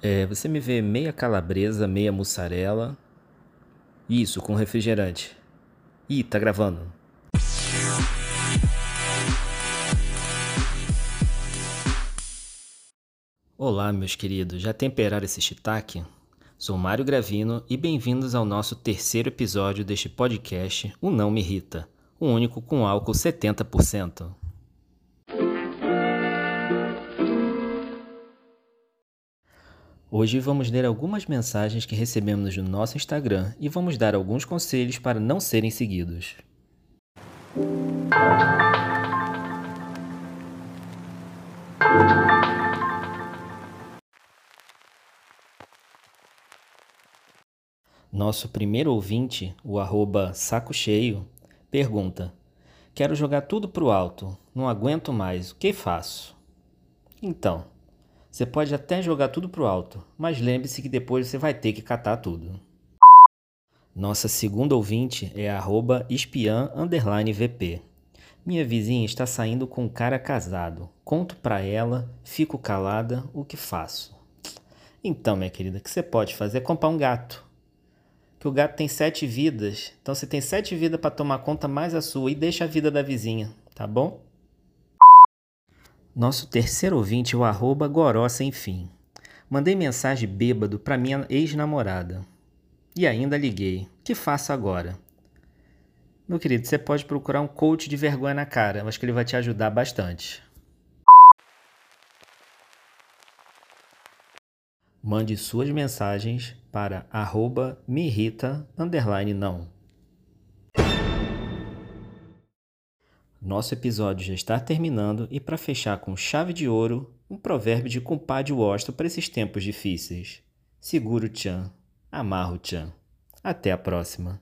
É, você me vê meia calabresa, meia mussarela. Isso, com refrigerante. Ih, tá gravando. Olá, meus queridos. Já temperaram esse shiitake? Sou Mário Gravino e bem-vindos ao nosso terceiro episódio deste podcast O Não Me Irrita, o único com álcool 70%. Hoje vamos ler algumas mensagens que recebemos no nosso Instagram e vamos dar alguns conselhos para não serem seguidos. Nosso primeiro ouvinte, o arroba saco cheio, pergunta: Quero jogar tudo pro alto, não aguento mais, o que faço? Então, você pode até jogar tudo pro alto, mas lembre-se que depois você vai ter que catar tudo. Nossa segunda ouvinte é arroba espiã VP. Minha vizinha está saindo com um cara casado. Conto pra ela, fico calada, o que faço? Então, minha querida, o que você pode fazer é comprar um gato que o gato tem sete vidas. Então você tem sete vidas para tomar conta mais a sua e deixa a vida da vizinha, tá bom? Nosso terceiro ouvinte é o arroba goró sem fim. Mandei mensagem bêbado para minha ex-namorada. E ainda liguei. Que faço agora? Meu querido, você pode procurar um coach de vergonha na cara. Eu acho que ele vai te ajudar bastante. Mande suas mensagens para arroba não. Nosso episódio já está terminando e para fechar com chave de ouro, um provérbio de compadre Washington para esses tempos difíceis. Seguro Tchan, amarro Tchan. Até a próxima.